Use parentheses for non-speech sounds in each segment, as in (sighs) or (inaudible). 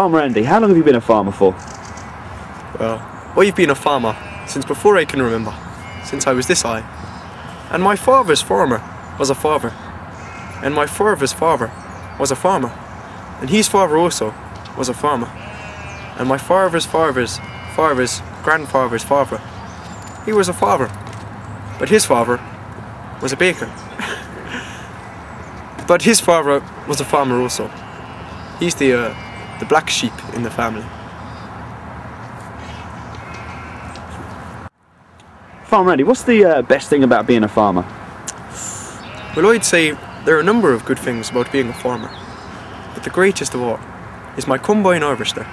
Farmer Andy, how long have you been a farmer for? Well, I've been a farmer since before I can remember, since I was this high. And my father's farmer was a father, and my father's father was a farmer, and his father also was a farmer, and my father's father's father's grandfather's father, he was a farmer. but his father was a baker. (laughs) but his father was a farmer also. He's the uh, the black sheep in the family. Farmer Andy, what's the uh, best thing about being a farmer? Well, I'd say there are a number of good things about being a farmer, but the greatest of all is my combine harvester.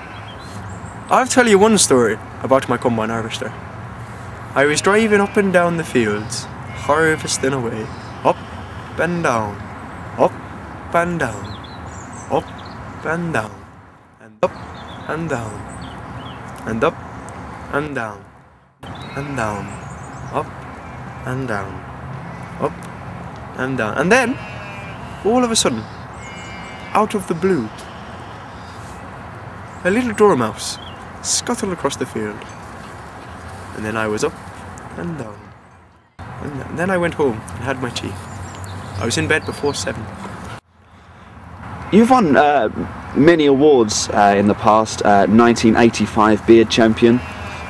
I'll tell you one story about my combine harvester. I was driving up and down the fields, harvesting away, up and down, up and down, up and down, up and down, and up and down, and down, up and down, up and down. And then, all of a sudden, out of the blue, a little dormouse scuttled across the field. And then I was up and down. And then I went home and had my tea. I was in bed before seven. You've won uh, many awards uh, in the past. Uh, 1985 Beard Champion,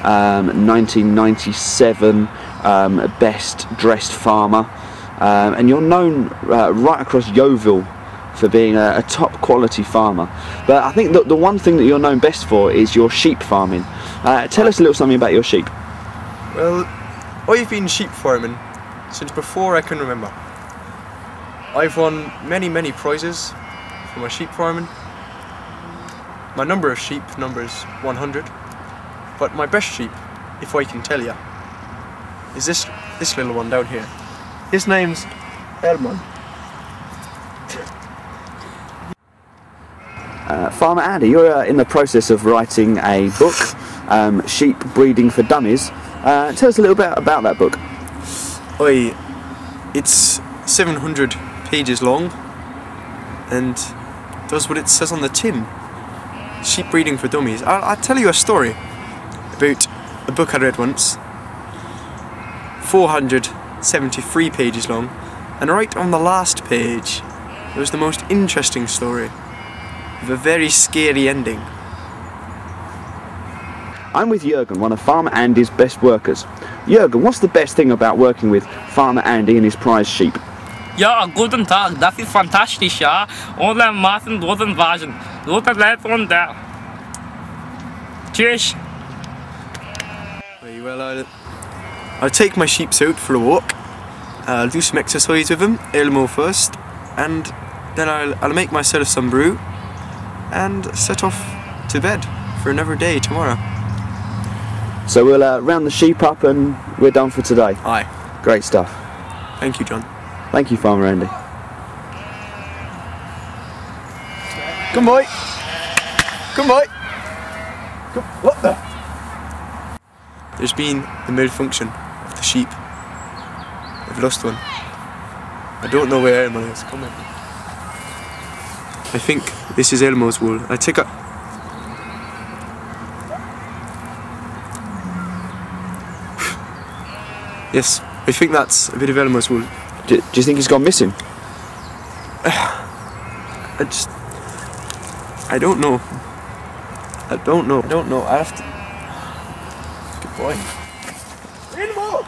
um, 1997 um, Best Dressed Farmer, um, and you're known uh, right across Yeovil for being a, a, top quality farmer. But I think the one thing that you're known best for is your sheep farming. Uh, tell us a little something about your sheep. Well, I've been sheep farming since before I can remember. I've won many, many prizes for my sheep farming. My number of sheep numbers 100, but my best sheep, if I can tell you, is this this little one down here. His name's Elmo. Uh, Farmer Andy, you're uh, in the process of writing a book, um, Sheep Breeding for Dummies. Uh, tell us a little bit about that book. Oi, it's 700 pages long and does what it says on the tin. Sheep breeding for dummies. I'll, I'll tell you a story about a book I read once. 473 pages long, and right on the last page, it was the most interesting story with a very scary ending. I'm with Jurgen, one of Farmer Andy's best workers. Jurgen, what's the best thing about working with Farmer Andy and his prize sheep? Ja, guten Tag, das ist fantastisch, ja. Ohne Maßen Dosenwagen. Roter Leib und der. Tschüss. Very well, I'll, I'll take my sheep out for a walk. I'll do some exercise with them, Elmo first, and then I'll, I'll make myself some brew and set off to bed for another day tomorrow. So we'll uh, round the sheep up and we're done for today. Aye. Great stuff. Thank you, John. Thank you, Farmer Andy. Come boy. Come boy. Come. What the? There's been a malfunction of the sheep. I've lost one. I don't know where Elmo is. Come. I think this is Elmo's wool. I take a. (sighs) yes, I think that's a bit of Elmo's wool. Do, do you think he's gone missing? (sighs) I just. I don't know. I don't know. I don't know. I have to. Good boy. Elmo!